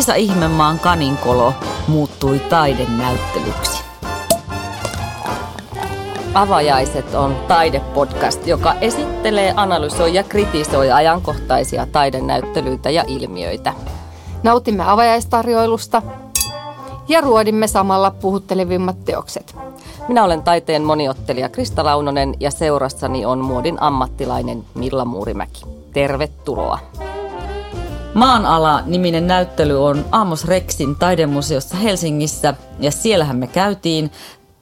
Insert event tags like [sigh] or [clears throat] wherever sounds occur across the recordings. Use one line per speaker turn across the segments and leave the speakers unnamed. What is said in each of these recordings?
Liisa Ihmemaan kaninkolo muuttui taidenäyttelyksi. Avajaiset on taidepodcast, joka esittelee, analysoi ja kritisoi ajankohtaisia taidenäyttelyitä ja ilmiöitä.
Nautimme avajaistarjoilusta ja ruodimme samalla puhuttelevimmat teokset.
Minä olen taiteen moniottelija Krista Launonen ja seurassani on muodin ammattilainen Milla Muurimäki. Tervetuloa! Maanala-niminen näyttely on Amos Rexin taidemuseossa Helsingissä ja siellähän me käytiin.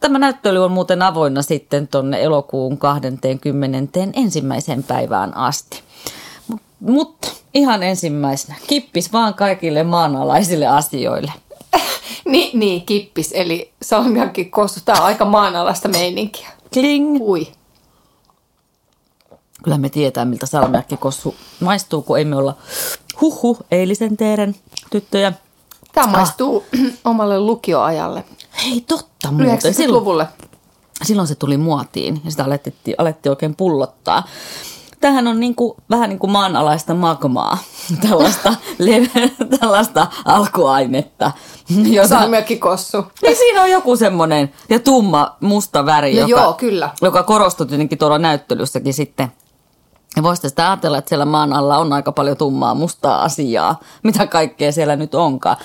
Tämä näyttely on muuten avoinna sitten tuonne elokuun 20. ensimmäiseen päivään asti. Mutta ihan ensimmäisenä, kippis vaan kaikille maanalaisille asioille. [laughs]
Niin, niin, kippis, eli salmiakki kossu. Tämä on aika maanalaista meininkiä.
Kling!
Ui.
Kyllä me tietää, miltä salmiakkikossu maistuu, kun emme olla huhu eilisen teeren tyttöjä.
Tämä maistuu [clears throat] omalle lukioajalle.
Hei, totta muuten. Silloin,
90-luvulle.
silloin se tuli muotiin ja sitä alettiin, alettiin oikein pullottaa. Tämähän on niin kuin, vähän niin kuin maanalaista magmaa, [laughs] tällaista, leve, [laughs] tällaista alkuainetta. Jota,
Salmiakki kossu.
niin siinä on joku semmoinen ja tumma musta väri,
No
joka,
joo, kyllä.
joka korostui tietenkin tuolla näyttelyssäkin sitten. Ja voisitte sitä ajatella, että siellä maan alla on aika paljon tummaa mustaa asiaa, [laughs] mitä kaikkea siellä nyt onkaan.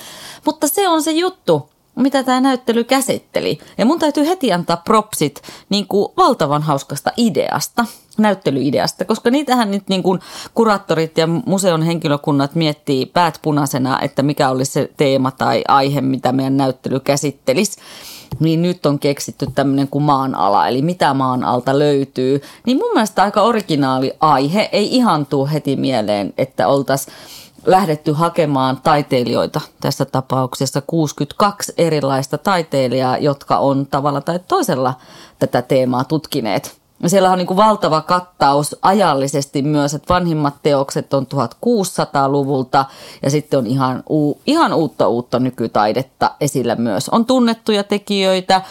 Mutta se on se juttu, mitä tämä näyttely käsitteli. Ja mun täytyy heti antaa propsit niin kuin valtavan hauskasta ideasta, näyttelyideasta, koska niitähän nyt niin kuin kuraattorit ja museon henkilökunnat miettii päät punaisena, että mikä olisi se teema tai aihe, mitä meidän näyttely käsittelisi niin nyt on keksitty tämmöinen kuin maanala, eli mitä maan alta löytyy. Niin mun mielestä aika originaali aihe, ei ihan tuu heti mieleen, että oltaisiin lähdetty hakemaan taiteilijoita, tässä tapauksessa 62 erilaista taiteilijaa, jotka on tavalla tai toisella tätä teemaa tutkineet. Siellä on niin kuin valtava kattaus ajallisesti myös, että vanhimmat teokset on 1600-luvulta ja sitten on ihan, uu, ihan uutta uutta nykytaidetta esillä myös. On tunnettuja tekijöitä,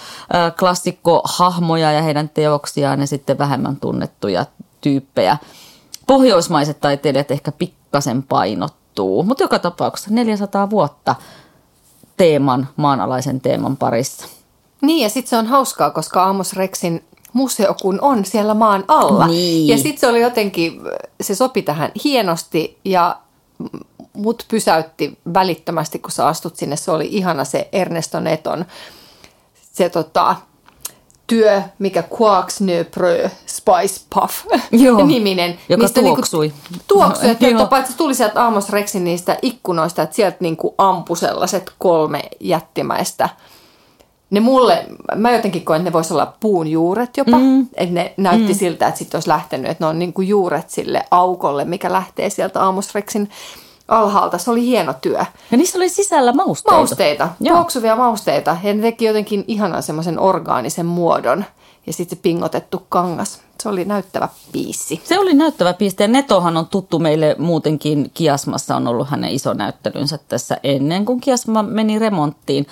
klassikkohahmoja ja heidän teoksiaan ja sitten vähemmän tunnettuja tyyppejä. Pohjoismaiset taiteilijat ehkä pikkasen painottuu, mutta joka tapauksessa 400 vuotta teeman, maanalaisen teeman parissa.
Niin, ja sitten se on hauskaa, koska Amos Rexin museo kun on siellä maan alla.
Niin.
Ja sitten se oli jotenkin, se sopi tähän hienosti ja mut pysäytti välittömästi, kun sä astut sinne. Se oli ihana se Ernesto Neton se tota, työ, mikä Quarks ne Prö Spice Puff [laughs]
Joo,
niminen.
joka
mistä
tuoksui.
Niinku, tuoksui, että
Joo.
Joo. paitsi tuli sieltä Amos Rexin niistä ikkunoista, että sieltä niinku ampui sellaiset kolme jättimäistä ne mulle, mä jotenkin koen, että ne voisi olla puun juuret jopa. Mm. Että ne näytti mm. siltä, että sitten olisi lähtenyt, että ne on niin kuin juuret sille aukolle, mikä lähtee sieltä Amos Rexin alhaalta. Se oli hieno työ.
Ja niissä oli sisällä mausteita.
Mausteita,
Joo.
tuoksuvia mausteita. Ja ne teki jotenkin ihanan semmoisen orgaanisen muodon. Ja sitten se pingotettu kangas. Se oli näyttävä piissi.
Se oli näyttävä piste. Ja Netohan on tuttu meille muutenkin. Kiasmassa on ollut hänen iso näyttelynsä tässä ennen kuin Kiasma meni remonttiin.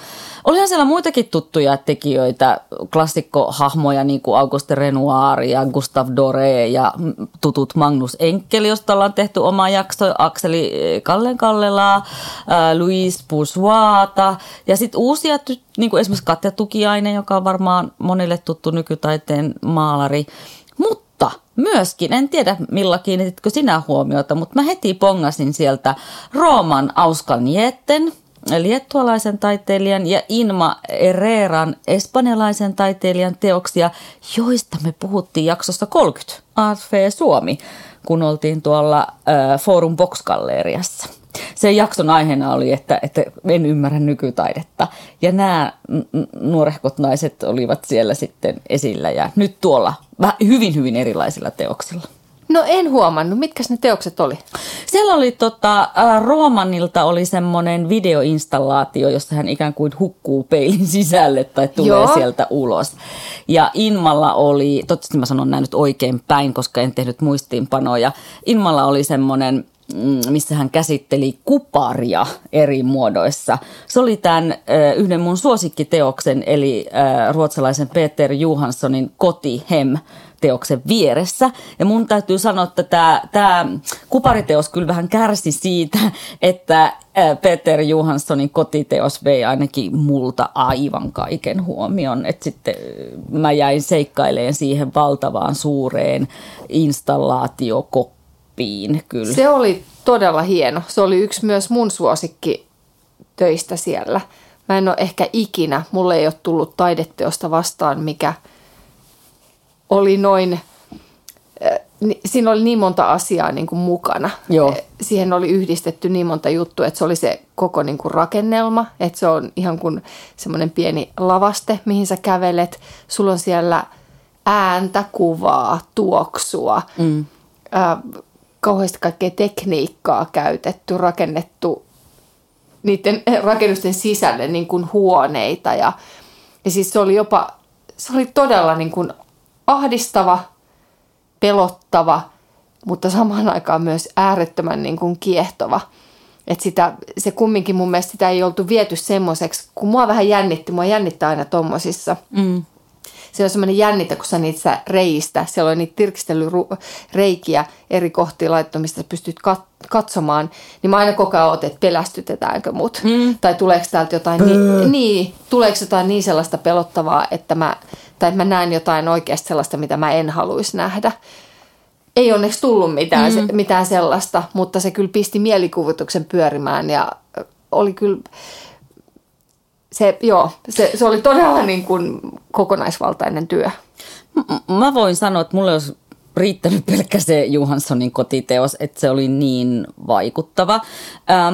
Olihan siellä muitakin tuttuja tekijöitä, klassikkohahmoja niin kuin Auguste Renoir ja Gustave Doré ja tutut Magnus Enkel, josta ollaan tehty oma jakso, Akseli Kallen Kallelaa, äh, Louise Bourgeoisata ja sitten uusia, niin kuin esimerkiksi Katja Tukiainen, joka on varmaan monille tuttu nykytaiteen maalari. Mutta myöskin, en tiedä Milla kiinnititkö sinä huomiota, mutta mä heti pongasin sieltä Rooman Auskalnietten, liettualaisen taiteilijan ja Inma Herreran espanjalaisen taiteilijan teoksia, joista me puhuttiin jaksossa 30 Art Fair Suomi, kun oltiin tuolla äh, Forum Box Galleriassa. Sen jakson aiheena oli, että, että en ymmärrä nykytaidetta. Ja nämä nuorehkot naiset olivat siellä sitten esillä ja nyt tuolla vähän hyvin, hyvin erilaisilla teoksilla.
No en huomannut. Mitkäs ne teokset oli?
Siellä oli tota, Roomanilta oli semmoinen videoinstallaatio, jossa hän ikään kuin hukkuu peilin [laughs] sisälle tai tulee Joo. Sieltä ulos. Ja Inmalla oli, toivottavasti mä sanon näin nyt oikein päin, koska en tehnyt muistiinpanoja. Inmalla oli semmoinen mm, missä hän käsitteli kuparia eri muodoissa. Se oli tämän yhden mun suosikkiteoksen, eli ruotsalaisen Peter Johanssonin Koti Hem teoksen vieressä. Ja mun täytyy sanoa, että tämä, tämä kupariteos kyllä vähän kärsi siitä, että Peter Johanssonin kotiteos vei ainakin multa aivan kaiken huomion. Että sitten mä jäin seikkaileen siihen valtavaan suureen installaatiokoppiin kyllä.
Se oli todella hieno. Se oli yksi myös mun suosikki töistä siellä. Mä en ole ehkä ikinä, mulle ei ole tullut taideteosta vastaan, mikä oli noin, siinä oli niin monta asiaa niin kuin mukana.
Joo.
Siihen oli yhdistetty niin monta juttua, että se oli se koko niin kuin rakennelma, että se on ihan kuin semmoinen pieni lavaste, mihin sä kävelet. Sulla on siellä ääntä, kuvaa, tuoksua, mm. äh, kauheasti kaikkea tekniikkaa käytetty, rakennettu niiden rakennusten sisälle niin kuin huoneita. Ja, ja siis se oli jopa, se oli todella niin kuin ahdistava, pelottava, mutta samaan aikaan myös äärettömän niin kuin kiehtova. Että sitä, se kumminkin mun mielestä sitä ei oltu viety semmoiseksi, kun mua vähän jännitti, mua jännittää aina tommosissa. Mm se on semmoinen jännitä, kun sä niitä reistä, siellä on niitä tirkistelyreikiä eri kohtiin laittu, mistä sä pystyt kat- katsomaan, niin mä aina koko ajan oot, että pelästytetäänkö mut. Mm. Tai tuleeko täältä jotain, niin, niin, tuleeko jotain niin sellaista pelottavaa, että mä, tai mä näen jotain oikeasti sellaista, mitä mä en haluaisi nähdä. Ei onneksi tullut mitään, mm. se, mitään sellaista, mutta se kyllä pisti mielikuvituksen pyörimään ja oli kyllä se, joo, se, se oli todella niin kuin kokonaisvaltainen työ.
Mä voin sanoa, että mulle olisi riittänyt pelkkä se Johanssonin kotiteos, että se oli niin vaikuttava.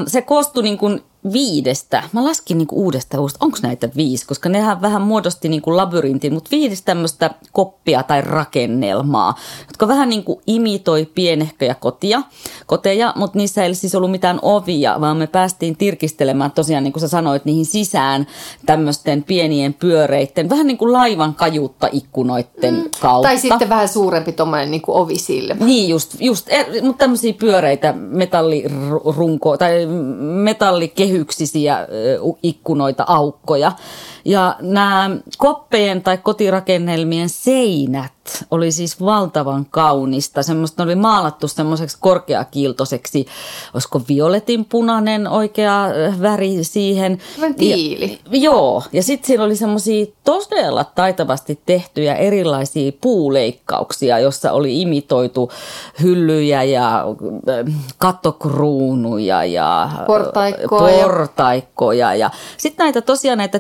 se koostui niin kuin viidestä, mä laskin niinku uudesta uudesta, onko näitä viisi, koska nehän vähän muodosti niinku labyrintin, mutta viisi tämmöistä koppia tai rakennelmaa, jotka vähän niinku imitoi pienehköjä kotia, koteja, mutta niissä ei siis ollut mitään ovia, vaan me päästiin tirkistelemään tosiaan, niin kuin sä sanoit, niihin sisään tämmöisten pienien pyöreitten, vähän niin kuin laivan kajuutta ikkunoiden mm. kautta.
Tai sitten vähän suurempi tuommoinen niin ovisilmä.
Niin just, just er, mutta tämmöisiä pyöreitä metallirunko tai metallikehy kehyksisiä ikkunoita, aukkoja. Ja nämä koppejen tai kotirakennelmien seinät oli siis valtavan kaunista. Semmoista oli maalattu semmoiseksi korkeakiiltoiseksi, olisiko violetin punainen oikea väri siihen.
tiili.
Ja, joo, ja sitten siellä oli semmoisia todella taitavasti tehtyjä erilaisia puuleikkauksia, jossa oli imitoitu hyllyjä ja kattokruunuja ja
portaikkoja.
portaikkoja. Ja sitten näitä tosiaan näitä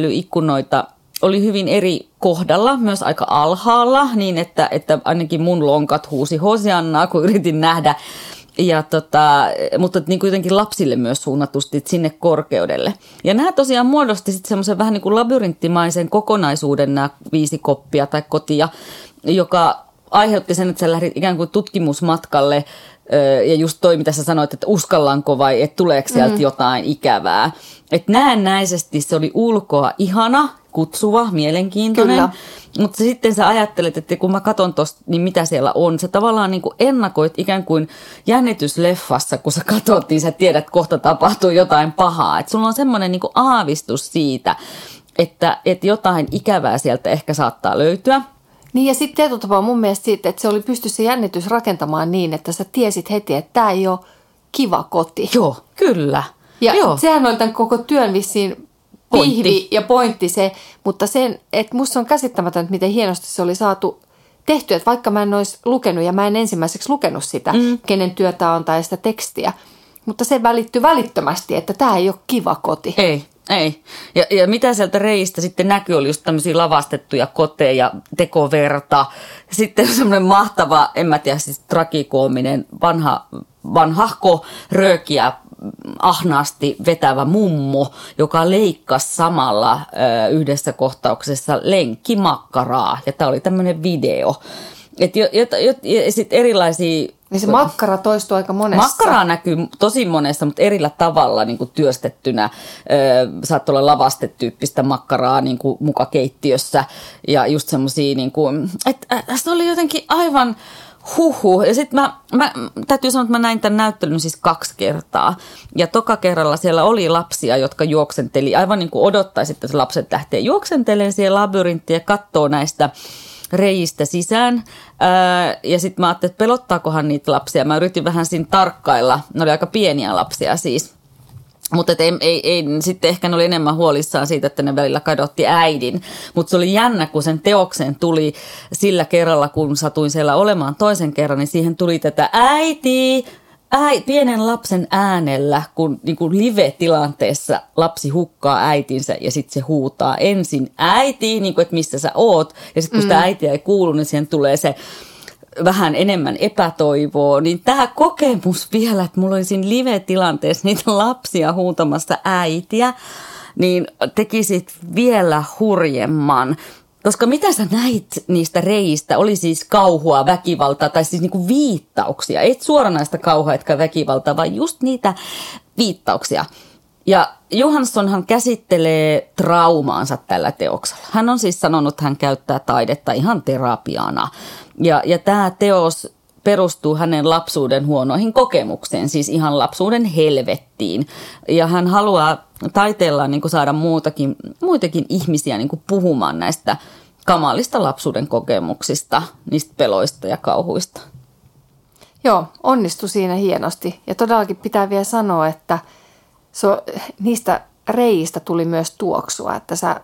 tirkistelyikkunoita oli hyvin eri kohdalla, myös aika alhaalla, niin että, että ainakin mun lonkat huusi Hosiannaa, kun yritin nähdä. Ja tota, mutta niin kuitenkin lapsille myös suunnatusti sinne korkeudelle. Ja nämä tosiaan muodosti sitten semmoisen vähän niin kuin labyrinttimaisen kokonaisuuden nämä viisi koppia tai kotia, joka aiheutti sen, että sä lähdit ikään kuin tutkimusmatkalle ja just toi, mitä sä sanoit, että uskallanko vai että tuleeko sieltä mm. jotain ikävää. Että näennäisesti se oli ulkoa ihana, kutsuva, mielenkiintoinen. Kyllä. Mutta sitten sä ajattelet, että kun mä katson tosta, niin mitä siellä on. Sä tavallaan niin kuin ennakoit ikään kuin jännitysleffassa, kun sä katsot, niin sä tiedät, että kohta tapahtuu jotain pahaa. Että sulla on semmoinen niin aavistus siitä, että, että jotain ikävää sieltä ehkä saattaa löytyä.
Niin ja sitten tietyllä tapaa mun mielestä siitä, että se oli pysty se jännitys rakentamaan niin, että sä tiesit heti, että tämä ei ole kiva koti.
Joo, kyllä.
Ja
Joo.
sehän on tämän koko työn vissiin pointti. pihvi ja pointti se, mutta sen, että musta on käsittämätöntä, miten hienosti se oli saatu tehty, että vaikka mä en olisi lukenut ja mä en ensimmäiseksi lukenut sitä, mm. kenen työtä on tai sitä tekstiä, mutta se välittyy välittömästi, että tämä ei ole kiva koti.
Ei, ei. Ja, ja mitä sieltä reistä sitten näkyy, oli just tämmöisiä lavastettuja koteja, tekoverta. Sitten [laughs] semmoinen mahtava, en mä tiedä, siis trakikoominen vanha, vanhahko röökiä ahnaasti vetävä mummo, joka leikkasi samalla ö, yhdessä kohtauksessa lenkkimakkaraa. Ja tämä oli tämmöinen video. Et jo, jo, jo, sitten erilaisia
niin se makkara toistuu aika monessa.
Makkara näkyy tosi monessa, mutta erillä tavalla niin kuin työstettynä. Saat olla lavastetyyppistä makkaraa niin kuin muka keittiössä ja just semmoisia, niin kuin, että se oli jotenkin aivan huhu. Ja sitten mä, mä, täytyy sanoa, että mä näin tämän näyttelyn siis kaksi kertaa. Ja toka kerralla siellä oli lapsia, jotka juoksenteli, aivan niin kuin odottaisi, että lapset lähtee juoksentelemaan siihen labyrinttiin ja katsoo näistä reistä sisään. Ää, ja sitten mä ajattelin, että pelottaakohan niitä lapsia. Mä yritin vähän siinä tarkkailla. Ne oli aika pieniä lapsia siis. Mutta ei, ei, ei, sitten ehkä ne oli enemmän huolissaan siitä, että ne välillä kadotti äidin. Mutta se oli jännä, kun sen teoksen tuli sillä kerralla, kun satuin siellä olemaan toisen kerran, niin siihen tuli tätä äiti, äi, pienen lapsen äänellä, kun niin kuin live-tilanteessa lapsi hukkaa äitinsä ja sitten se huutaa ensin äiti, niin kuin, että missä sä oot. Ja sitten kun sitä mm. äitiä ei kuulu, niin siihen tulee se vähän enemmän epätoivoa, niin tämä kokemus vielä, että mulla oli siinä live-tilanteessa niitä lapsia huutamassa äitiä, niin tekisit vielä hurjemman. Koska mitä sä näit niistä reistä, oli siis kauhua, väkivaltaa tai siis niinku viittauksia. Ei suoranaista kauhua, etkä väkivaltaa, vaan just niitä viittauksia. Ja Johanssonhan käsittelee traumaansa tällä teoksella. Hän on siis sanonut, että hän käyttää taidetta ihan terapiana. Ja, ja tämä teos perustuu hänen lapsuuden huonoihin kokemukseen, siis ihan lapsuuden helvettiin. Ja hän haluaa taiteella niin kuin saada muutakin, muitakin ihmisiä niin kuin puhumaan näistä kamalista lapsuuden kokemuksista, niistä peloista ja kauhuista.
Joo, onnistui siinä hienosti. Ja todellakin pitää vielä sanoa, että so, niistä reistä tuli myös tuoksua, että sä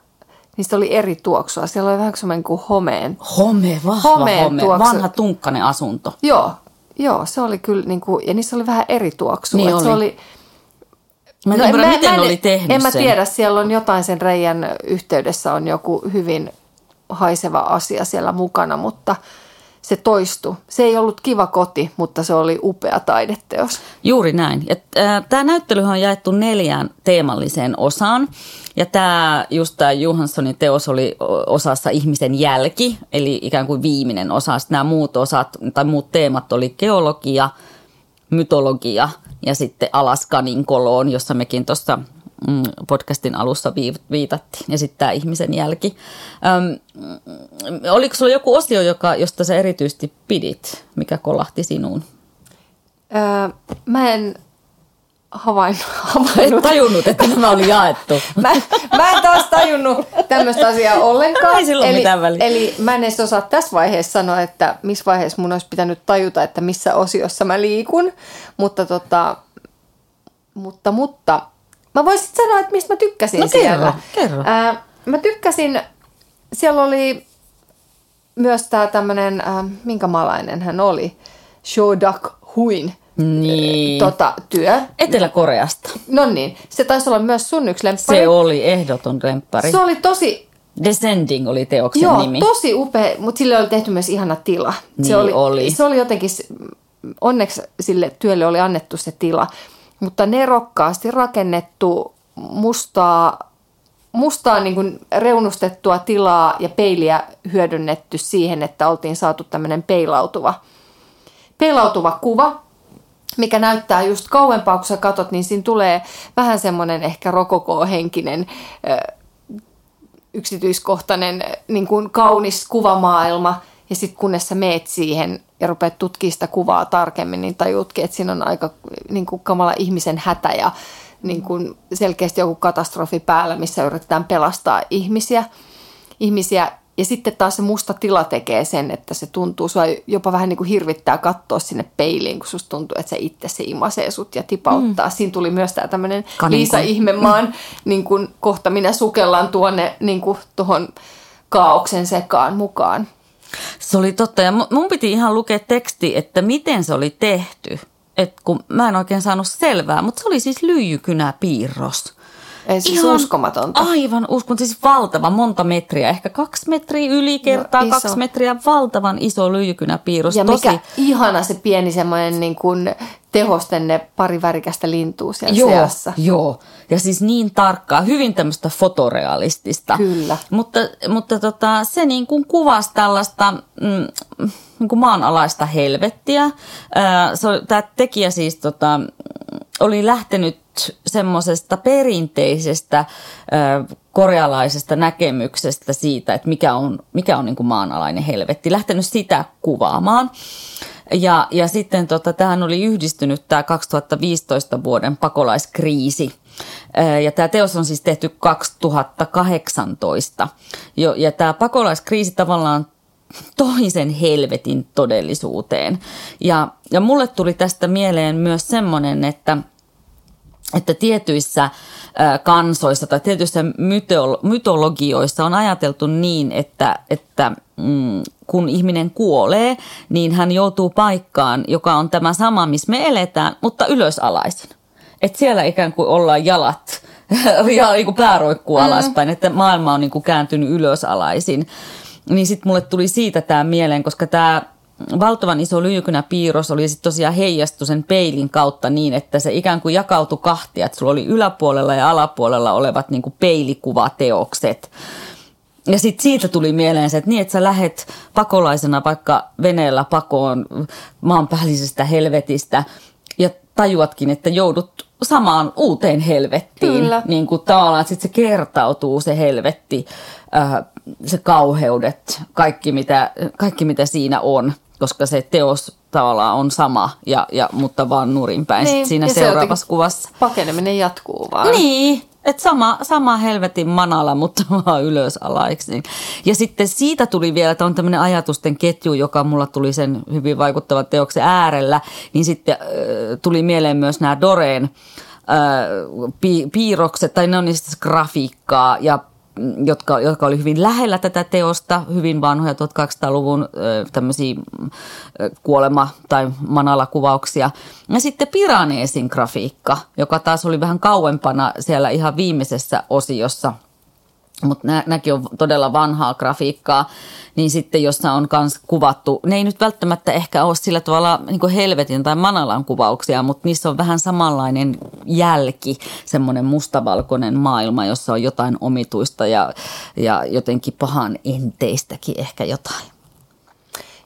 Niistä oli eri tuoksua. Siellä oli vähän semmoinen kuin homeen.
Home, vahva homeen home. Tuoksu. Vanha tunkkainen asunto.
Joo, joo, se oli kyllä, niin kuin, ja niissä oli vähän eri tuoksua.
Niin oli. Se oli Mä en no, ymmärrä, miten mä, oli tehnyt
En mä
sen.
tiedä, siellä on jotain sen reijän yhteydessä on joku hyvin haiseva asia siellä mukana, mutta – se toistui. Se ei ollut kiva koti, mutta se oli upea taideteos.
Juuri näin. Tämä näyttely on jaettu neljään teemalliseen osaan. Ja tämä, just tämä Johanssonin teos oli osassa ihmisen jälki, eli ikään kuin viimeinen osa. Sitten nämä muut osat tai muut teemat oli geologia, mytologia ja sitten Alaskanin koloon, jossa mekin tuossa podcastin alussa viitattiin, ja sitten tämä ihmisen jälki. Öm, oliko sulla joku osio, joka, josta sä erityisesti pidit, mikä kolahti sinuun?
Öö, mä en havainnut. [laughs] havainnut.
Et tajunnut, että nämä oli jaettu. [laughs]
mä, mä en taas tajunnut tämmöistä asiaa ollenkaan.
Ei silloin
eli,
mitään väliä.
Eli mä en edes osaa tässä vaiheessa sanoa, että missä vaiheessa mun olisi pitänyt tajuta, että missä osiossa mä liikun. Mutta tota, mutta, mutta Mä voisin sanoa, että mistä mä tykkäsin
no,
siellä.
Kerro, kerro.
Ää, mä tykkäsin, siellä oli myös tämä tämmöinen, minkä maalainen hän oli, Shodak Huin
niin.
tota, työ.
Etelä-Koreasta.
No niin, se taisi olla myös sun yksi lemppari.
Se oli ehdoton lemppari.
Se oli tosi...
Descending oli teoksen
Joo,
nimi.
tosi upea, mutta sille oli tehty myös ihana tila.
Niin
se oli,
oli.
Se oli jotenkin, onneksi sille työlle oli annettu se tila mutta nerokkaasti rakennettu mustaa, mustaa niin kuin reunustettua tilaa ja peiliä hyödynnetty siihen, että oltiin saatu tämmöinen peilautuva, peilautuva kuva, mikä näyttää just kauempaa, kun sä katot, niin siinä tulee vähän semmoinen ehkä rokoko-henkinen yksityiskohtainen niin kuin kaunis kuvamaailma. Ja sitten kunnes sä meet siihen ja rupeat tutkimaan sitä kuvaa tarkemmin, niin tajuutkin, että siinä on aika niin kuin kamala ihmisen hätä ja niin kuin selkeästi joku katastrofi päällä, missä yritetään pelastaa ihmisiä. ihmisiä. Ja sitten taas se musta tila tekee sen, että se tuntuu, sua jopa vähän niin kuin hirvittää katsoa sinne peiliin, kun susta tuntuu, että se itse se imasee sut ja tipauttaa. Mm. Siinä tuli myös tämä tämmöinen Liisa Ihmemaan niin kuin kohta minä sukellaan tuonne niin kuin tuohon kaauksen sekaan mukaan.
Se oli totta ja mun piti ihan lukea teksti, että miten se oli tehty. Et kun mä en oikein saanut selvää, mutta se oli siis lyijykynäpiirros.
Ei siis Ihan uskomatonta.
Aivan uskomatonta, siis valtava, monta metriä, ehkä kaksi metriä yli kertaa no, kaksi metriä, valtavan iso lyijykynäpiirros.
Ja Tosi... mikä ihana se pieni semmoinen niin kuin tehostenne pari värikästä lintua siellä
joo,
seassa.
Joo, ja siis niin tarkkaa, hyvin tämmöistä fotorealistista.
Kyllä.
Mutta, mutta tota, se niin kuin kuvasi tällaista mm, niin kuin maanalaista helvettiä. Tämä tekijä siis tota, oli lähtenyt semmoisesta perinteisestä korealaisesta näkemyksestä siitä, että mikä on, mikä on niin kuin maanalainen helvetti. Lähtenyt sitä kuvaamaan. Ja, ja sitten tota, tähän oli yhdistynyt tämä 2015 vuoden pakolaiskriisi. Ja tämä teos on siis tehty 2018. Jo, ja tämä pakolaiskriisi tavallaan toisen helvetin todellisuuteen. Ja, ja mulle tuli tästä mieleen myös semmoinen, että, että tietyissä kansoissa tai tietyissä mytologioissa on ajateltu niin, että, että mm, kun ihminen kuolee, niin hän joutuu paikkaan, joka on tämä sama, missä me eletään, mutta ylösalaisin. Että siellä ikään kuin ollaan jalat [laughs] ja niin kuin pää roikkuu alaspäin, että maailma on niin kuin kääntynyt ylösalaisin. Niin sitten mulle tuli siitä tämä mieleen, koska tämä valtavan iso lyykynä piirros oli sitten tosiaan heijastu sen peilin kautta niin, että se ikään kuin jakautui kahtia, että sulla oli yläpuolella ja alapuolella olevat niin kuin peilikuvateokset. Ja sitten siitä tuli mieleen se, että niin, että sä lähet pakolaisena vaikka veneellä pakoon maanpäällisestä helvetistä ja tajuatkin, että joudut samaan uuteen helvettiin. Kyllä. Niin kuin tavallaan, sitten se kertautuu se helvetti, äh, se kauheudet, kaikki mitä, kaikki mitä siinä on, koska se teos tavallaan on sama, ja, ja, mutta vaan nurinpäin niin, siinä seuraavassa kuvassa.
Pakeneminen jatkuu vaan.
Niin, että sama, sama helvetin manala, mutta [laughs] vaan ylös alaiksi. Ja sitten siitä tuli vielä, että on tämmöinen ajatusten ketju, joka mulla tuli sen hyvin vaikuttavan teoksen äärellä, niin sitten äh, tuli mieleen myös nämä Doreen äh, pi- piirrokset, tai ne on niistä grafiikkaa ja jotka, jotka oli hyvin lähellä tätä teosta, hyvin vanhoja 1200-luvun tämmöisiä kuolema- tai manalakuvauksia. Ja sitten Piraneesin grafiikka, joka taas oli vähän kauempana siellä ihan viimeisessä osiossa – mutta nämäkin on todella vanhaa grafiikkaa, niin sitten jossa on myös kuvattu, ne ei nyt välttämättä ehkä ole sillä tavalla niin helvetin tai manalan kuvauksia, mutta niissä on vähän samanlainen jälki, semmoinen mustavalkoinen maailma, jossa on jotain omituista ja, ja jotenkin pahan enteistäkin ehkä jotain.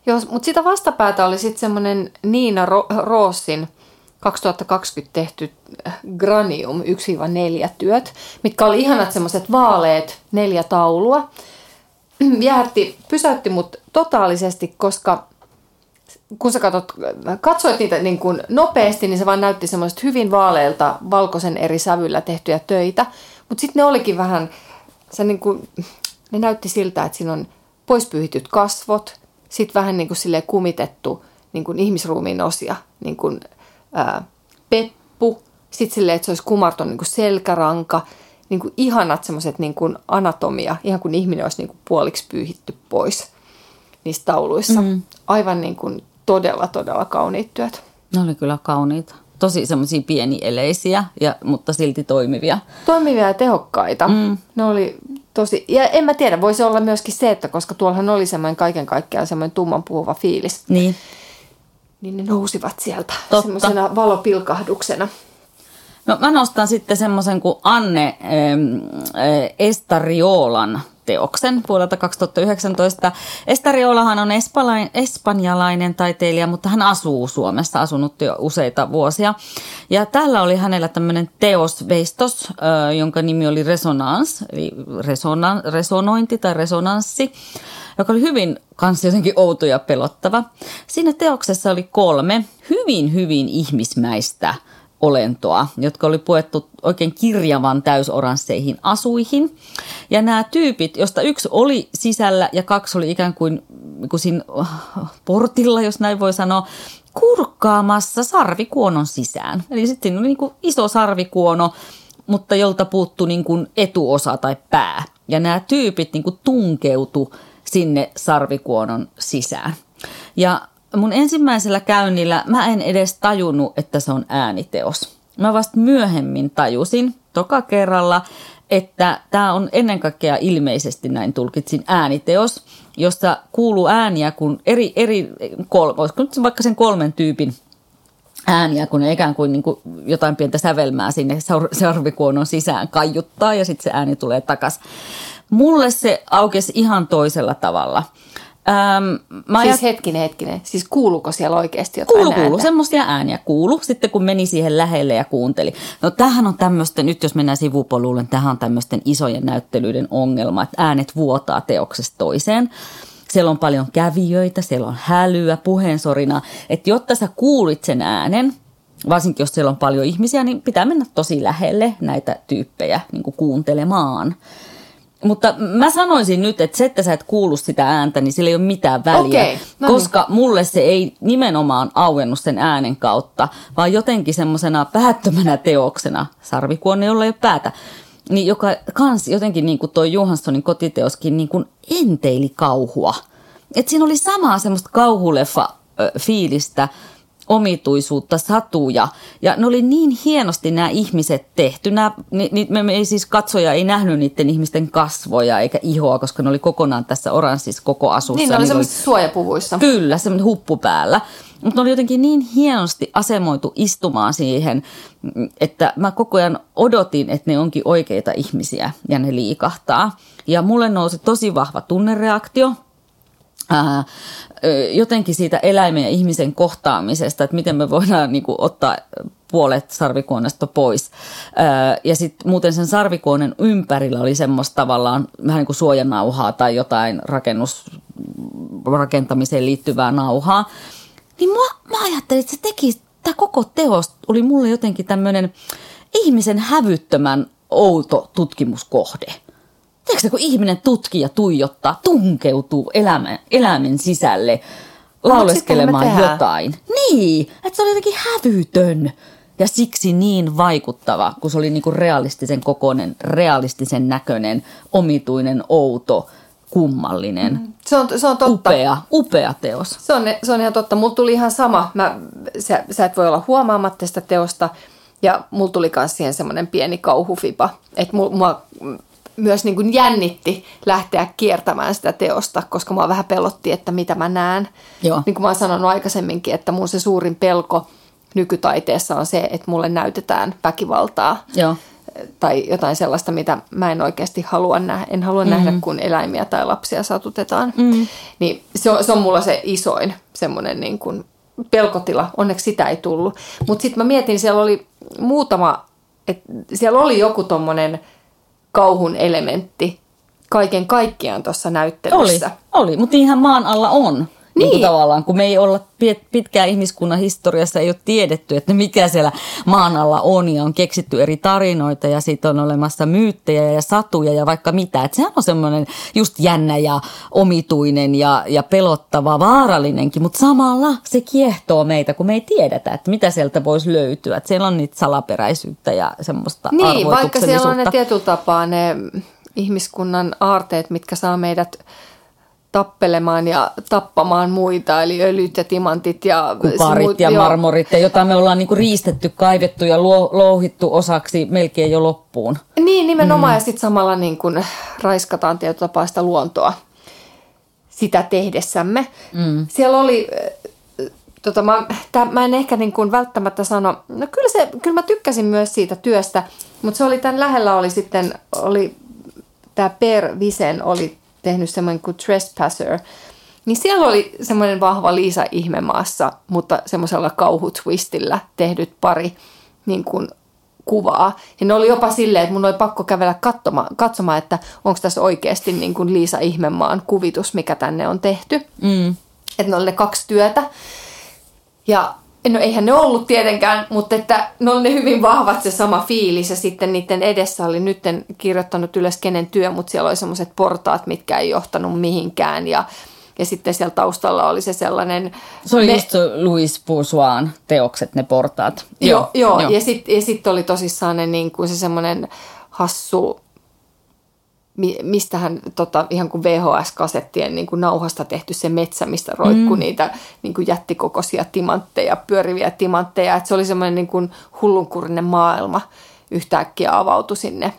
Joo, mutta sitä vastapäätä oli sitten semmoinen Niina Ro- Roossin – 2020 tehty äh, Granium 1-4 työt, mitkä oli ihanat semmoiset vaaleet neljä taulua. [clears throat] Jäätti, pysäytti mut totaalisesti, koska kun sä katsot, katsoit niitä niin kuin nopeasti, niin se vaan näytti semmoiset hyvin vaaleilta valkoisen eri sävyllä tehtyjä töitä. Mutta sitten ne olikin vähän, se niin kuin, ne näytti siltä, että siinä on poispyyhityt kasvot, sitten vähän niin kuin kumitettu niin kuin ihmisruumiin osia, niin kuin ää, peppu, sitten silleen, että se olisi kumarton niin kuin selkäranka, niin kuin ihanat semmoiset niin kuin anatomia, ihan kuin ihminen olisi niin kuin puoliksi pyyhitty pois niissä tauluissa. Mm. Aivan niin kuin todella, todella kauniit työt.
Ne oli kyllä kauniita. Tosi semmoisia pienieleisiä, ja, mutta silti toimivia.
Toimivia ja tehokkaita. Mm. Ne oli tosi, ja en mä tiedä, voisi olla myöskin se, että koska tuollahan oli semmoinen kaiken kaikkiaan semmoinen tumman puhuva fiilis.
Niin
niin ne nousivat sieltä semmoisena valopilkahduksena.
No mä nostan sitten semmoisen kuin Anne äh, Estariolan teoksen vuodelta 2019. Estariolahan on espalain, espanjalainen taiteilija, mutta hän asuu Suomessa, asunut jo useita vuosia. Ja täällä oli hänellä tämmöinen teosveistos, jonka nimi oli Resonance, eli resona, resonointi tai resonanssi joka oli hyvin kanssa jotenkin outo ja pelottava. Siinä teoksessa oli kolme hyvin, hyvin ihmismäistä olentoa, jotka oli puettu oikein kirjavan täysoransseihin asuihin. Ja nämä tyypit, josta yksi oli sisällä ja kaksi oli ikään kuin, kuin siinä oh, portilla, jos näin voi sanoa, kurkkaamassa sarvikuonon sisään. Eli sitten oli niin kuin iso sarvikuono, mutta jolta puuttu niin kuin etuosa tai pää. Ja nämä tyypit niin kuin tunkeutu sinne sarvikuonon sisään. Ja mun ensimmäisellä käynnillä mä en edes tajunnut, että se on ääniteos. Mä vasta myöhemmin tajusin toka kerralla, että tämä on ennen kaikkea ilmeisesti näin tulkitsin ääniteos, jossa kuuluu ääniä kun eri, eri kol, vaikka sen kolmen tyypin ääniä, kun ne ikään kuin, niin kuin jotain pientä sävelmää sinne sarvikuonon sisään kaiuttaa ja sitten se ääni tulee takaisin. Mulle se aukesi ihan toisella tavalla.
Ähm, mä siis ajat... hetkinen, hetkinen. Siis kuuluuko siellä oikeasti jotain
Kuulu, kuulu. Semmoisia ääniä kuulu. Sitten kun meni siihen lähelle ja kuunteli. No tämähän on tämmöistä, nyt jos mennään sivupolulle, tähän on tämmöisten isojen näyttelyiden ongelma, että äänet vuotaa teoksesta toiseen. Siellä on paljon kävijöitä, siellä on hälyä, puheensorina. Että jotta sä kuulit sen äänen, varsinkin jos siellä on paljon ihmisiä, niin pitää mennä tosi lähelle näitä tyyppejä niin kuuntelemaan. Mutta mä sanoisin nyt, että se, että sä et kuulu sitä ääntä, niin sillä ei ole mitään väliä.
Okei, no niin.
koska mulle se ei nimenomaan auennut sen äänen kautta, vaan jotenkin semmoisena päättömänä teoksena, sarvikuonne, jolla ei ole päätä, niin joka kans jotenkin niin kuin toi Johanssonin kotiteoskin niin kuin enteili kauhua. Et siinä oli samaa semmoista kauhuleffa ö, fiilistä, omituisuutta, satuja. Ja ne oli niin hienosti nämä ihmiset tehty. Nämä, ni, ni, me, me ei siis katsoja ei nähnyt niiden ihmisten kasvoja eikä ihoa, koska ne oli kokonaan tässä oranssissa koko asussa.
Niin, ne oli semmoisissa suojapuvuissa.
Kyllä, semmoinen huppu päällä. Mutta ne oli jotenkin niin hienosti asemoitu istumaan siihen, että mä koko ajan odotin, että ne onkin oikeita ihmisiä ja ne liikahtaa. Ja mulle nousi tosi vahva tunnereaktio, ää, jotenkin siitä eläimen ja ihmisen kohtaamisesta, että miten me voidaan [laughs] niin kuin, ottaa puolet sarvikuonesta pois. Ää, ja sitten muuten sen sarvikuonen ympärillä oli semmoista tavallaan vähän niin kuin suojanauhaa tai jotain rakennus, rakentamiseen liittyvää nauhaa. Niin mä, mä ajattelin, että se teki, tämä koko teos oli mulle jotenkin tämmöinen ihmisen hävyttömän outo tutkimuskohde. Tiedätkö, kun ihminen tutkii ja tuijottaa, tunkeutuu elämän, eläimen sisälle lauleskelemaan
tehdään.
jotain. Niin, että se oli jotenkin hävytön ja siksi niin vaikuttava, kun se oli niinku realistisen kokoinen, realistisen näköinen, omituinen, outo, kummallinen,
Se on, se on totta.
upea, upea teos.
Se on, se on ihan totta. Mulla tuli ihan sama. Mä, sä, sä et voi olla huomaamatta sitä teosta. Ja mulla tuli myös siihen semmoinen pieni kauhufipa. Että mua, mua myös niin kuin jännitti lähteä kiertämään sitä teosta, koska mua vähän pelotti, että mitä mä näen.
Joo.
Niin kuin mä oon sanonut aikaisemminkin, että mun se suurin pelko nykytaiteessa on se, että mulle näytetään väkivaltaa
Joo.
tai jotain sellaista, mitä mä en oikeasti halua nähdä. En halua mm-hmm. nähdä, kun eläimiä tai lapsia satutetaan. Mm-hmm. Niin se on, se on mulla se isoin semmoinen niin kuin pelkotila. Onneksi sitä ei tullut. Mutta sitten mä mietin, siellä oli muutama, että siellä oli joku tommonen kauhun elementti kaiken kaikkiaan tuossa
Oli,
näyttelyssä.
oli, mutta niinhän maan alla on. Niin.
Niin.
Tavallaan, kun me ei olla pit- pitkään ihmiskunnan historiassa, ei ole tiedetty, että mikä siellä maan alla on ja on keksitty eri tarinoita ja siitä on olemassa myyttejä ja satuja ja vaikka mitä. Että sehän on semmoinen just jännä ja omituinen ja, ja pelottava, vaarallinenkin, mutta samalla se kiehtoo meitä, kun me ei tiedetä, että mitä sieltä voisi löytyä. Että siellä on niitä salaperäisyyttä ja semmoista
Niin, vaikka siellä on ne tietyllä tapaa ne ihmiskunnan aarteet, mitkä saa meidät tappelemaan ja tappamaan muita, eli öljyt ja timantit ja...
kuparit
muut-
ja marmorit, ja jota me ollaan niinku riistetty, kaivettu ja luo, louhittu osaksi melkein jo loppuun.
Niin, nimenomaan, mm. ja sitten samalla niin kun raiskataan tietyllä tapaa sitä luontoa sitä tehdessämme. Mm. Siellä oli, äh, tota, mä, tää, mä en ehkä niin kuin välttämättä sano, no kyllä, se, kyllä mä tykkäsin myös siitä työstä, mutta se oli tämän lähellä oli sitten, oli tämä Per Visen oli tehnyt semmoinen kuin Trespasser, niin siellä oli semmoinen vahva Liisa Ihmemaassa, mutta semmoisella kauhutwistillä tehdyt pari niin kuin kuvaa. Ja ne oli jopa silleen, että mun oli pakko kävellä katsomaan, katsomaan että onko tässä oikeasti niin kuin Liisa Ihmemaan kuvitus, mikä tänne on tehty.
Mm.
Että ne oli ne kaksi työtä. Ja no eihän ne ollut tietenkään, mutta että ne oli ne hyvin vahvat se sama fiilis ja sitten niiden edessä oli nyt en kirjoittanut ylös kenen työ, mutta siellä oli semmoiset portaat, mitkä ei johtanut mihinkään ja, ja sitten siellä taustalla oli se sellainen...
Se oli
ne-
just Louis Bourgeois teokset, ne portaat.
Joo, joo, joo. ja sitten ja sit oli tosissaan ne, niin kuin se semmoinen hassu, mi- mistähän tota, ihan kuin VHS-kasettien niin kuin nauhasta tehty se metsä, mistä roikkuu mm. niitä niin kuin jättikokoisia timantteja, pyöriviä timantteja. Et se oli semmoinen niin kuin hullunkurinen maailma yhtäkkiä avautui sinne.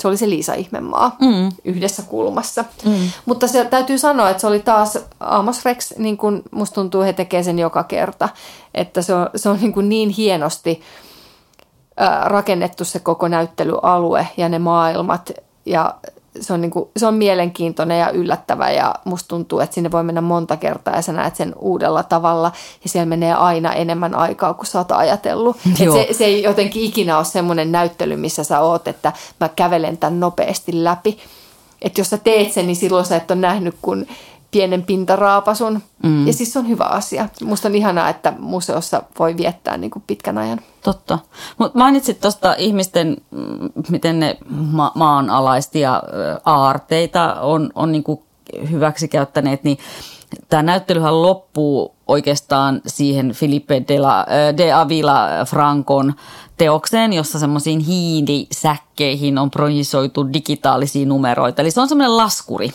Se oli se Liisa Ihmemaa mm. yhdessä kulmassa. Mm. Mutta se täytyy sanoa, että se oli taas Amos Rex, niin kuin musta tuntuu, he tekee sen joka kerta. Että se on, se on niin, kuin niin hienosti ää, rakennettu se koko näyttelyalue ja ne maailmat ja se on, niin kuin, se on mielenkiintoinen ja yllättävä ja musta tuntuu, että sinne voi mennä monta kertaa ja sä näet sen uudella tavalla ja siellä menee aina enemmän aikaa kuin sä oot ajatellut. [laughs] Se, se ei jotenkin ikinä ole semmoinen näyttely, missä sä oot, että mä kävelen tämän nopeasti läpi. Että jos sä teet sen, niin silloin sä et ole nähnyt kuin pienen pintaraapasun. Mm. Ja siis se on hyvä asia. Musta on ihanaa, että museossa voi viettää niin kuin pitkän ajan.
Totta. Mutta mainitsit tuosta ihmisten, mm, miten ne ma- maanalaistia aarteita on, on niin kuin hyväksi käyttäneet, niin tämä näyttelyhän loppuu oikeastaan siihen Filipe de, la, de Avila Francon teokseen, jossa semmoisiin hiilisäkkeihin on projisoitu digitaalisia numeroita. Eli se on semmoinen laskuri.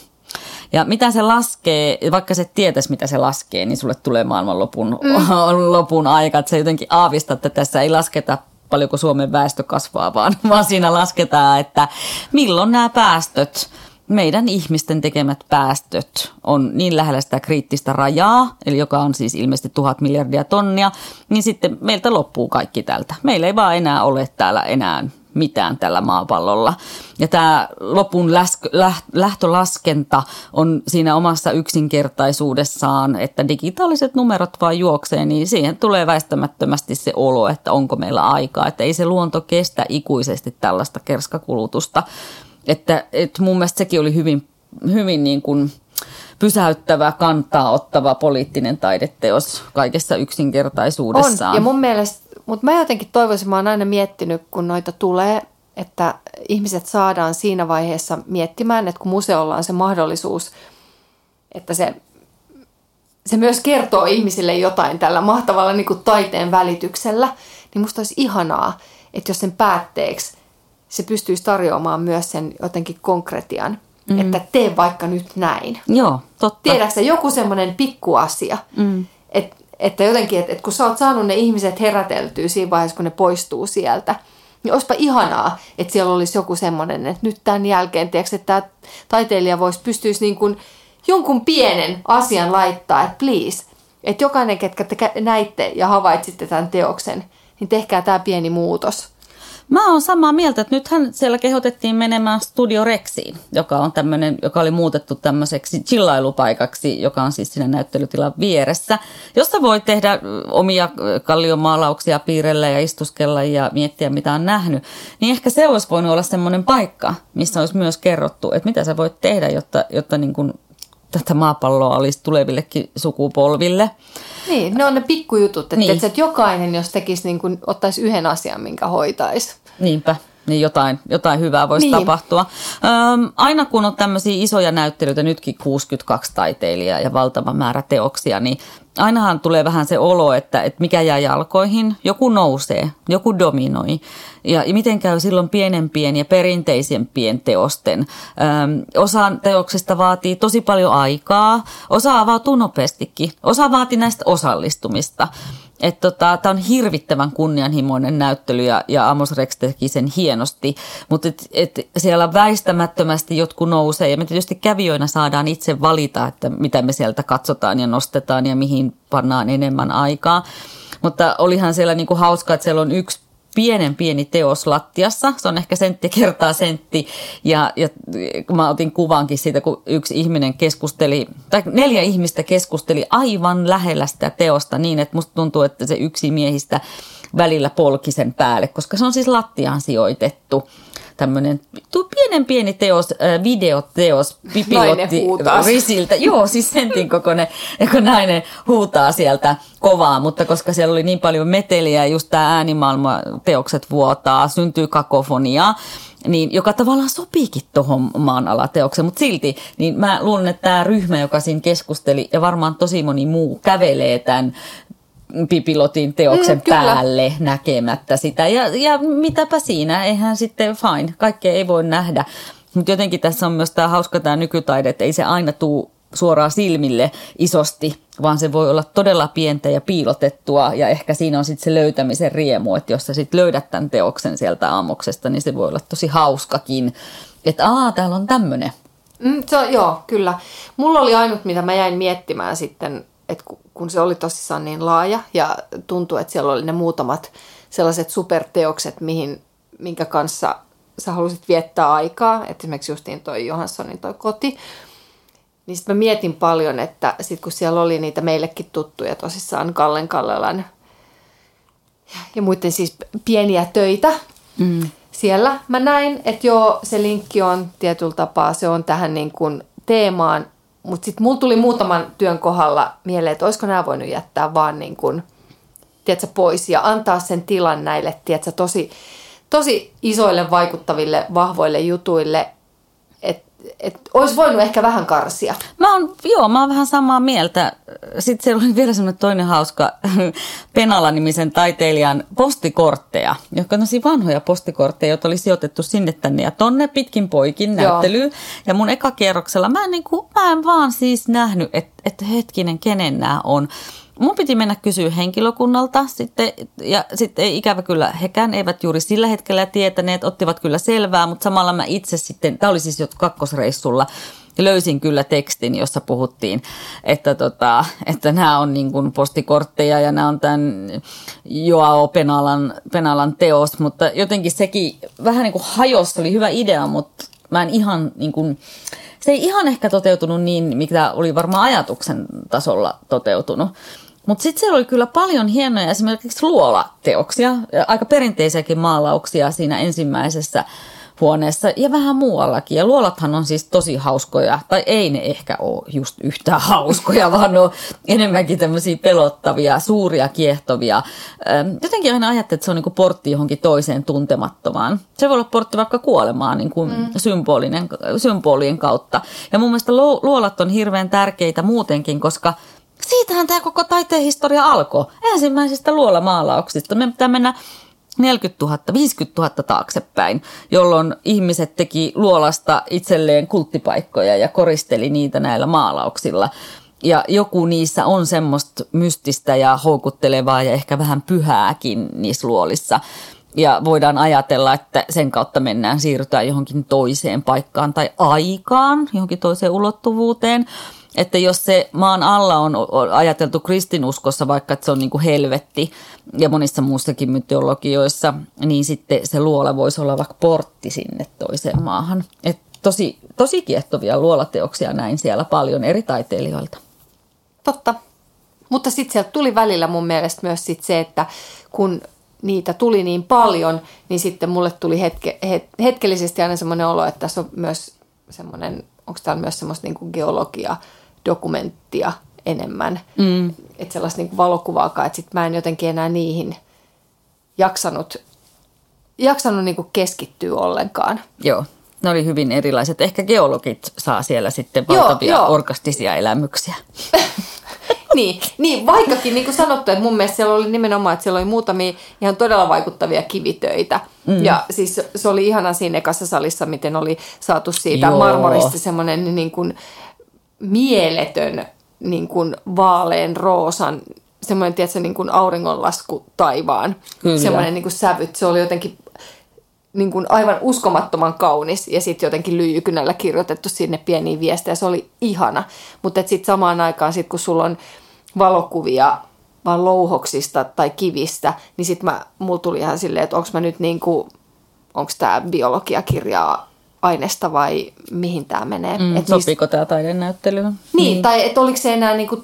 Ja mitä se laskee, vaikka se tietäisi mitä se laskee, niin sulle tulee maailmanlopun mm. [laughs] lopun aika. Että se jotenkin aavistaa, että tässä ei lasketa paljonko Suomen väestö kasvaa, [laughs] vaan, vaan siinä lasketaan, että milloin nämä päästöt, meidän ihmisten tekemät päästöt on niin lähellä sitä kriittistä rajaa, eli joka on siis ilmeisesti tuhat miljardia tonnia, niin sitten meiltä loppuu kaikki tältä. Meillä ei vaan enää ole täällä enää mitään tällä maapallolla. Ja tämä lopun läsk- lähtölaskenta on siinä omassa yksinkertaisuudessaan, että digitaaliset numerot vaan juoksee, niin siihen tulee väistämättömästi se olo, että onko meillä aikaa. Että ei se luonto kestä ikuisesti tällaista kerskakulutusta. Että, että mun mielestä sekin oli hyvin, hyvin niin kuin pysäyttävä, kantaa ottava poliittinen taideteos kaikessa yksinkertaisuudessaan.
On, ja mun mielestä mutta mä jotenkin toivoisin, mä oon aina miettinyt, kun noita tulee, että ihmiset saadaan siinä vaiheessa miettimään, että kun museolla on se mahdollisuus, että se, se myös kertoo ihmisille jotain tällä mahtavalla niin kuin taiteen välityksellä, niin musta olisi ihanaa, että jos sen päätteeksi se pystyisi tarjoamaan myös sen jotenkin konkretian, mm. että tee vaikka nyt näin.
Joo, totta.
Tiedätkö joku semmoinen pikkuasia, mm. että että jotenkin, että, että kun sä oot saanut ne ihmiset heräteltyä siinä vaiheessa, kun ne poistuu sieltä, niin olisipa ihanaa, että siellä olisi joku semmoinen, että nyt tämän jälkeen, tiedätkö, että tämä taiteilija voisi pystyisi niin kuin jonkun pienen asian laittaa, että please, että jokainen, ketkä te näitte ja havaitsitte tämän teoksen, niin tehkää tämä pieni muutos –
Mä oon samaa mieltä, että nythän siellä kehotettiin menemään Studio Rexiin, joka on tämmöinen, joka oli muutettu tämmöiseksi chillailupaikaksi, joka on siis siinä näyttelytilan vieressä, jossa voi tehdä omia kalliomaalauksia piirellä ja istuskella ja miettiä, mitä on nähnyt. Niin ehkä se olisi voinut olla semmoinen paikka, missä olisi myös kerrottu, että mitä sä voit tehdä, jotta, jotta niin kuin tätä maapalloa olisi tulevillekin sukupolville.
Niin, ne on ne pikkujutut, että, niin. että jokainen, jos tekisi, niin kuin, ottaisi yhden asian, minkä hoitaisi.
Niinpä niin jotain, jotain hyvää voisi niin. tapahtua. Öm, aina kun on tämmöisiä isoja näyttelyitä, nytkin 62 taiteilijaa ja valtava määrä teoksia, niin ainahan tulee vähän se olo, että, että mikä jää jalkoihin, joku nousee, joku dominoi. Ja miten käy silloin pienempien ja perinteisempien teosten? Öm, osa teoksista vaatii tosi paljon aikaa, osa avautuu nopeastikin, osa vaatii näistä osallistumista. Että tota, tämä on hirvittävän kunnianhimoinen näyttely ja, ja Amos Rex teki sen hienosti, mutta et, et siellä väistämättömästi jotkut nousee ja me tietysti kävijöinä saadaan itse valita, että mitä me sieltä katsotaan ja nostetaan ja mihin pannaan enemmän aikaa. Mutta olihan siellä niinku hauskaa, että siellä on yksi pienen pieni teos lattiassa. Se on ehkä sentti kertaa sentti. Ja, ja mä otin kuvankin siitä, kun yksi ihminen keskusteli, tai neljä ihmistä keskusteli aivan lähellä sitä teosta niin, että musta tuntuu, että se yksi miehistä välillä polki sen päälle, koska se on siis lattiaan sijoitettu tämmöinen pienen pieni teos, äh, videoteos, pipilotti risiltä. Joo, siis sentin kokoinen, [laughs] kun nainen huutaa sieltä kovaa, mutta koska siellä oli niin paljon meteliä, just tämä äänimaailma teokset vuotaa, syntyy kakofoniaa, niin joka tavallaan sopiikin tuohon maanalateokseen, mutta silti, niin mä luulen, että tämä ryhmä, joka siinä keskusteli, ja varmaan tosi moni muu kävelee tämän pipilotin teoksen mm, päälle näkemättä sitä. Ja, ja mitäpä siinä, eihän sitten fine, kaikkea ei voi nähdä. Mutta jotenkin tässä on myös tämä hauska tämä nykytaide, että ei se aina tuu suoraan silmille isosti, vaan se voi olla todella pientä ja piilotettua ja ehkä siinä on sitten se löytämisen riemu, että jos sä sitten löydät tämän teoksen sieltä aamuksesta, niin se voi olla tosi hauskakin, että aa, täällä on tämmöinen.
Mm, se joo, kyllä. Mulla oli ainut, mitä mä jäin miettimään sitten, että kun se oli tosissaan niin laaja ja tuntui, että siellä oli ne muutamat sellaiset superteokset, mihin, minkä kanssa sä halusit viettää aikaa, että esimerkiksi justiin toi Johanssonin toi koti, niin sitten mä mietin paljon, että sit kun siellä oli niitä meillekin tuttuja tosissaan Kallen Kallelan ja muiden siis pieniä töitä mm. siellä, mä näin, että joo, se linkki on tietyllä tapaa, se on tähän niin kuin teemaan, Mutta sitten mulla tuli muutaman työn kohdalla mieleen, että olisiko nämä voinut jättää vaan niin kuin, tiedätkö, pois ja antaa sen tilan näille tiedätkö, tosi, tosi isoille vaikuttaville, vahvoille jutuille, että et olisi voinut ehkä vähän karsia.
Mä oon, joo, mä oon vähän samaa mieltä. Sitten siellä oli vielä semmoinen toinen hauska [laughs] Penala-nimisen taiteilijan postikortteja, jotka on vanhoja postikortteja, joita oli sijoitettu sinne tänne ja tonne pitkin poikin näyttelyyn. Ja mun eka kierroksella mä en, niin kuin, mä en vaan siis nähnyt, että, että hetkinen, kenen nämä on mun piti mennä kysyä henkilökunnalta sitten, ja sitten ikävä kyllä hekään eivät juuri sillä hetkellä tietäneet, ottivat kyllä selvää, mutta samalla mä itse sitten, tämä oli siis jo kakkosreissulla, löysin kyllä tekstin, jossa puhuttiin, että, tota, että nämä on niin kuin postikortteja ja nämä on tämän Joao Penalan, Penalan teos, mutta jotenkin sekin vähän niin kuin hajosi, oli hyvä idea, mutta mä en ihan niin kuin, se ei ihan ehkä toteutunut niin, mikä oli varmaan ajatuksen tasolla toteutunut. Mutta sitten siellä oli kyllä paljon hienoja esimerkiksi luolateoksia, aika perinteisiäkin maalauksia siinä ensimmäisessä huoneessa ja vähän muuallakin. Ja luolathan on siis tosi hauskoja, tai ei ne ehkä ole just yhtään [laughs] hauskoja, vaan ne on enemmänkin tämmöisiä pelottavia, suuria, kiehtovia. Jotenkin aina ajattelin, että se on niin portti johonkin toiseen tuntemattomaan. Se voi olla portti vaikka kuolemaan niin kuin mm. symbolinen, symbolien kautta. Ja mun mielestä luolat on hirveän tärkeitä muutenkin, koska – siitähän tämä koko taiteen historia alkoi. Ensimmäisistä luolamaalauksista. Me pitää mennä 40 000, 50 000 taaksepäin, jolloin ihmiset teki luolasta itselleen kulttipaikkoja ja koristeli niitä näillä maalauksilla. Ja joku niissä on semmoista mystistä ja houkuttelevaa ja ehkä vähän pyhääkin niissä luolissa. Ja voidaan ajatella, että sen kautta mennään, siirrytään johonkin toiseen paikkaan tai aikaan, johonkin toiseen ulottuvuuteen – että jos se maan alla on ajateltu kristinuskossa, vaikka että se on niin kuin helvetti ja monissa muissakin mytologioissa, niin sitten se luola voisi olla vaikka portti sinne toiseen maahan. Et tosi, tosi kiehtovia luolateoksia näin siellä paljon eri taiteilijoilta.
Totta. Mutta sitten sieltä tuli välillä mun mielestä myös sit se, että kun niitä tuli niin paljon, niin sitten mulle tuli hetke, het, hetkellisesti aina semmoinen olo, että tässä on myös semmoinen, onko täällä myös semmoista niin geologia dokumenttia enemmän. Mm. Että sellaista niin valokuvaakaan, että sitten mä en jotenkin enää niihin jaksanut, jaksanut niin keskittyä ollenkaan.
Joo, ne oli hyvin erilaiset. Ehkä geologit saa siellä sitten valtavia joo, joo. orkastisia elämyksiä. [laughs]
niin, niin, vaikkakin niin kuin sanottu, että mun mielestä siellä oli nimenomaan, että siellä oli muutamia ihan todella vaikuttavia kivitöitä. Mm. Ja siis se oli ihana siinä ekassa salissa, miten oli saatu siitä Joo. marmorista semmoinen niin kuin, mieletön niin kuin vaalean roosan, semmoinen, tiedätkö, niin kuin auringonlasku taivaan, Kyllä. semmoinen niin kuin sävyt. Se oli jotenkin niin kuin aivan uskomattoman kaunis ja sitten jotenkin lyijykynällä kirjoitettu sinne pieniä viestejä. Se oli ihana. Mutta sitten samaan aikaan, sit kun sulla on valokuvia vaan louhoksista tai kivistä, niin sitten mulla tuli ihan silleen, että onko mä nyt niin kuin, onko tämä biologiakirjaa aineesta vai mihin tämä menee.
Mm, et sopiiko niistä... tämä taidenäyttelyyn?
Niin, niin, tai että oliko se enää, niinku,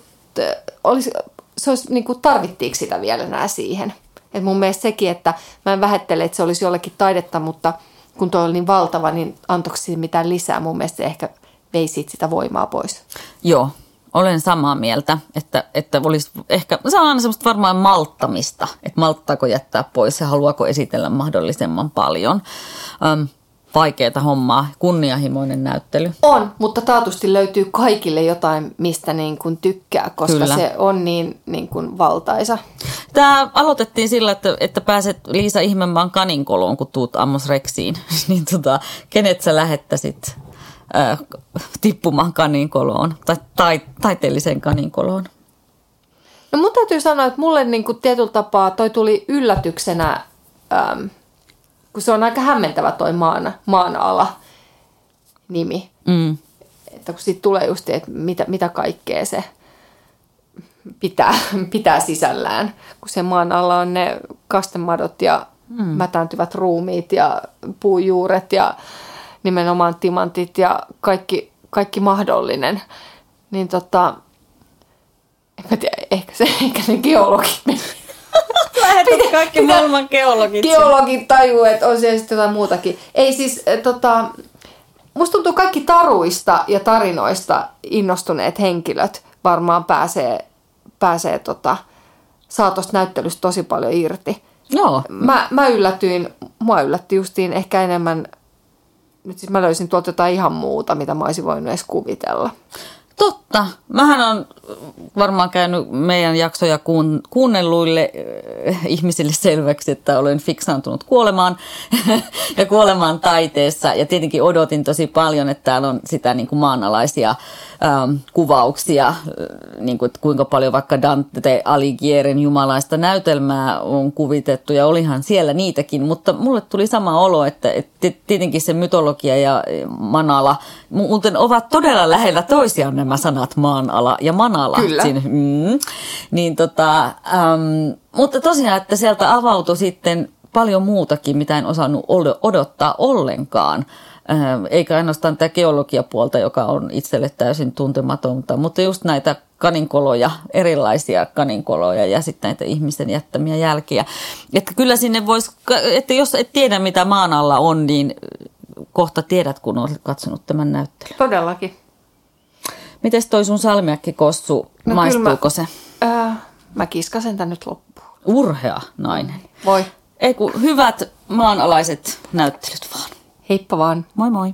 olisi, se olisi, niinku, tarvittiinko sitä vielä enää siihen. Et mun mielestä sekin, että mä en vähättele, että se olisi jollekin taidetta, mutta kun toi oli niin valtava, niin antoiko siitä mitään lisää? Mun mielestä se ehkä vei siitä sitä voimaa pois.
Joo, olen samaa mieltä, että, että olisi ehkä, se on aina semmoista varmaan malttamista, että malttaako jättää pois ja haluaako esitellä mahdollisimman paljon. Um, vaikeaa hommaa, kunnianhimoinen näyttely.
On, mutta taatusti löytyy kaikille jotain, mistä niin kuin tykkää, koska Kyllä. se on niin, niin kuin valtaisa.
Tämä aloitettiin sillä, että, että pääset Liisa Ihmenmaan kaninkoloon, kun tuut Amos Rexiin. [laughs] niin tota, kenet sä lähettäisit äh, tippumaan kaninkoloon tai, tai taiteelliseen kaninkoloon?
No mun täytyy sanoa, että mulle niin kuin tietyllä tapaa toi tuli yllätyksenä... Ähm, kun se on aika hämmentävä toi maan, maanala nimi. Mm. Että kun siitä tulee just, että mitä, mitä kaikkea se pitää, [laughs] pitää sisällään. Kun se maan alla on ne kastemadot ja mm. mätääntyvät ruumiit ja puujuuret ja nimenomaan timantit ja kaikki, kaikki mahdollinen. Niin tota, en mä tiedä, ehkä, se, [laughs] ehkä ne geologit
Lähetät kaikki mitä, maailman geologit.
Geologit tajuu, että on siellä sitten jotain muutakin. Ei siis, tota, musta tuntuu kaikki taruista ja tarinoista innostuneet henkilöt varmaan pääsee, pääsee tota, saa tosta näyttelystä tosi paljon irti.
Joo.
Mä, mä yllätyin, mua yllätti justiin ehkä enemmän, nyt siis mä löysin tuolta jotain ihan muuta, mitä mä olisin voinut edes kuvitella.
Totta. Mähän on varmaan käynyt meidän jaksoja kuun, kuunnelluille äh, ihmisille selväksi, että olen fiksaantunut kuolemaan [laughs] ja kuolemaan taiteessa. Ja tietenkin odotin tosi paljon, että täällä on sitä niin kuin maanalaisia ähm, kuvauksia, äh, niin kuin, että kuinka paljon vaikka Dante Alighieren jumalaista näytelmää on kuvitettu ja olihan siellä niitäkin, mutta mulle tuli sama olo, että, että tietenkin se mytologia ja manala muuten ovat todella lähellä toisiaan nämä sanat maanala ja manala.
Kyllä.
Siinä, mm, niin tota, äm, mutta tosiaan, että sieltä avautui sitten paljon muutakin, mitä en osannut odottaa ollenkaan. Eikä ainoastaan tämä geologiapuolta, joka on itselle täysin tuntematonta, mutta just näitä kaninkoloja, erilaisia kaninkoloja ja sitten näitä ihmisten jättämiä jälkiä. Että kyllä sinne voisi, että jos et tiedä mitä maan alla on, niin kohta tiedät, kun olet katsonut tämän näyttelyn.
Todellakin.
Mites toi sun salmiakkikossu, no, maistuuko mä, se?
Öö, mä kiskasen tän nyt loppuun.
Urhea nainen.
Voi.
Ei kun hyvät maanalaiset näyttelyt vaan.
Heippa vaan.
Moi moi.